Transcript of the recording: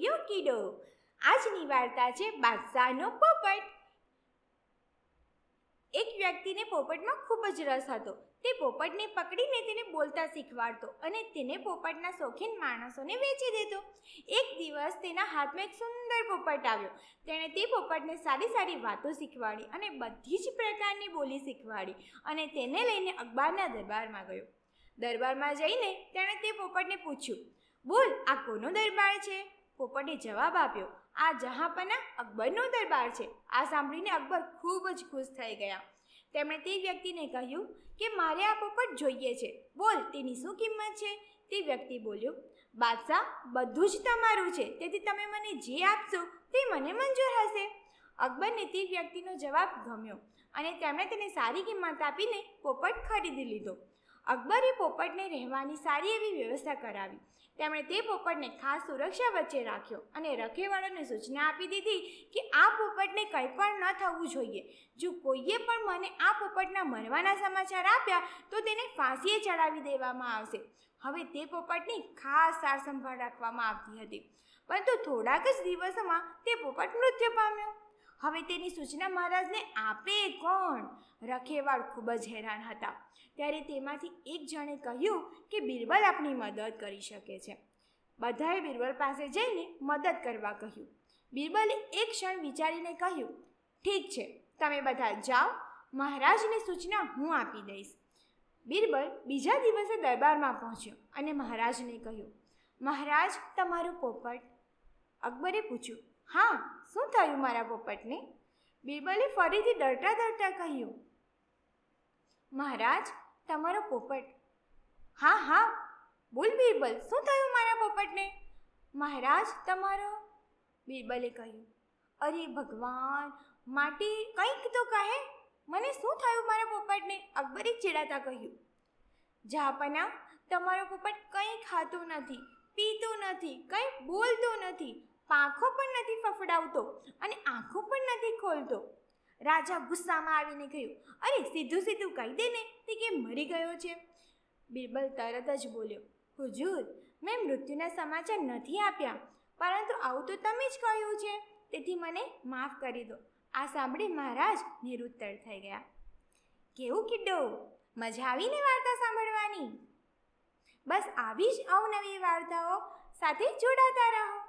ગયો કીડો આજની વાર્તા છે બાદશાહનો પોપટ. એક વ્યક્તિને પોપટમાં ખૂબ જ રસ હતો. તે પોપટને પકડીને તેને બોલતા શીખવાડતો અને તેને પોપટના શોખીન માણસોને વેચી દેતો. એક દિવસ તેના હાથમાં એક સુંદર પોપટ આવ્યો. તેણે તે પોપટને સારી સારી વાતો શીખવાડી અને બધી જ પ્રકારની બોલી શીખવાડી અને તેને લઈને અખબારના દરબારમાં ગયો. દરબારમાં જઈને તેણે તે પોપટને પૂછ્યું, બોલ, આ કોનો દરબાર છે? પોપટે જવાબ આપ્યો, આ જહાંપના અકબરનો દરબાર છે. આ સાંભળીને અકબર ખૂબ જ ખુશ થઈ ગયા. તેમણે તે વ્યક્તિને કહ્યું કે, મારે આ પોપટ જોઈએ છે. બોલ, તેની શું કિંમત છે? તે વ્યક્તિ બોલ્યો, બાદશાહ, બધું જ તમારું છે, તેથી તમે મને જે આપશો તે મને મંજૂર હશે. અકબરને તે વ્યક્તિનો જવાબ ગમ્યો અને તેમણે તેને સારી કિંમત આપીને પોપટ ખરીદી લીધો. અકબરે પોપટને રહેવાની સારી એવી વ્યવસ્થા કરાવી. તેમણે તે પોપટને ખાસ સુરક્ષા વચ્ચે રાખ્યો અને રખેવાળાને સૂચના આપી દીધી કે આ પોપટને કંઈ પણ ન થવું જોઈએ. જો કોઈએ પણ મને આ પોપટના મરવાના સમાચાર આપ્યા, તો તેને ફાંસીએ ચડાવી દેવામાં આવશે. હવે તે પોપટની ખાસ સારસંભાળ રાખવામાં આવતી હતી. પરંતુ થોડાક જ દિવસોમાં તે પોપટ મૃત્યુ પામ્યો. હવે તેની સૂચના મહારાજને આપે કોણ? રખેવાળ ખૂબ જ હેરાન હતા. ત્યારે તેમાંથી એક જણે કહ્યું કે બિરબલ આપણી મદદ કરી શકે છે. બધાએ બિરબલ પાસે જઈને મદદ કરવા કહ્યું. બિરબલે એક ક્ષણ વિચારીને કહ્યું, ઠીક છે, તમે બધા જાઓ, મહારાજની સૂચના હું આપી દઈશ. બિરબલ બીજા દિવસે દરબારમાં પહોંચ્યો અને મહારાજને કહ્યું, મહારાજ, તમારું પોપટ. અકબરે પૂછ્યું હા, શું થયું મારા પોપટને? બિરબલે ફરીથી ડરતા ડરતા કહ્યું, મહારાજ, તમારો પોપટ. હા હા, બોલ બિરબલ, શું થયું મારા પોપટને? મહારાજ, તમારો, બિરબલે કહ્યું, અરે ભગવાન, માટે કંઈક તો કહે? મને શું થયું મારા પોપટને? અકબરે ચીડાતા કહ્યું, જાપના, તમારો પોપટ કંઈ ખાતું નથી, પીતું નથી, કંઈ બોલતું નથી પાંખો પણ નથી ફફડાવતો અને આંખો પણ નથી ખોલતો. રાજા ગુસ્સામાં આવીને કહ્યું, અરે, સીધું સીધું કહી દે ને, તે કે મરી ગયો છે? બિરબલ તરત જ બોલ્યો, હુજુર, મેં મૃત્યુના સમાચાર નથી આપ્યા, પરંતુ આવું તો તમે જ કહ્યું છે. તેથી મને માફ કરી દો. આ સાંભળી મહારાજ નિરુત્તર થઈ ગયા. કેવું કિડ્ડો મજા આવીને વાર્તા સાંભળવાની? બસ આવી જ અવનવી વાર્તાઓ સાથે જોડાતા રહો.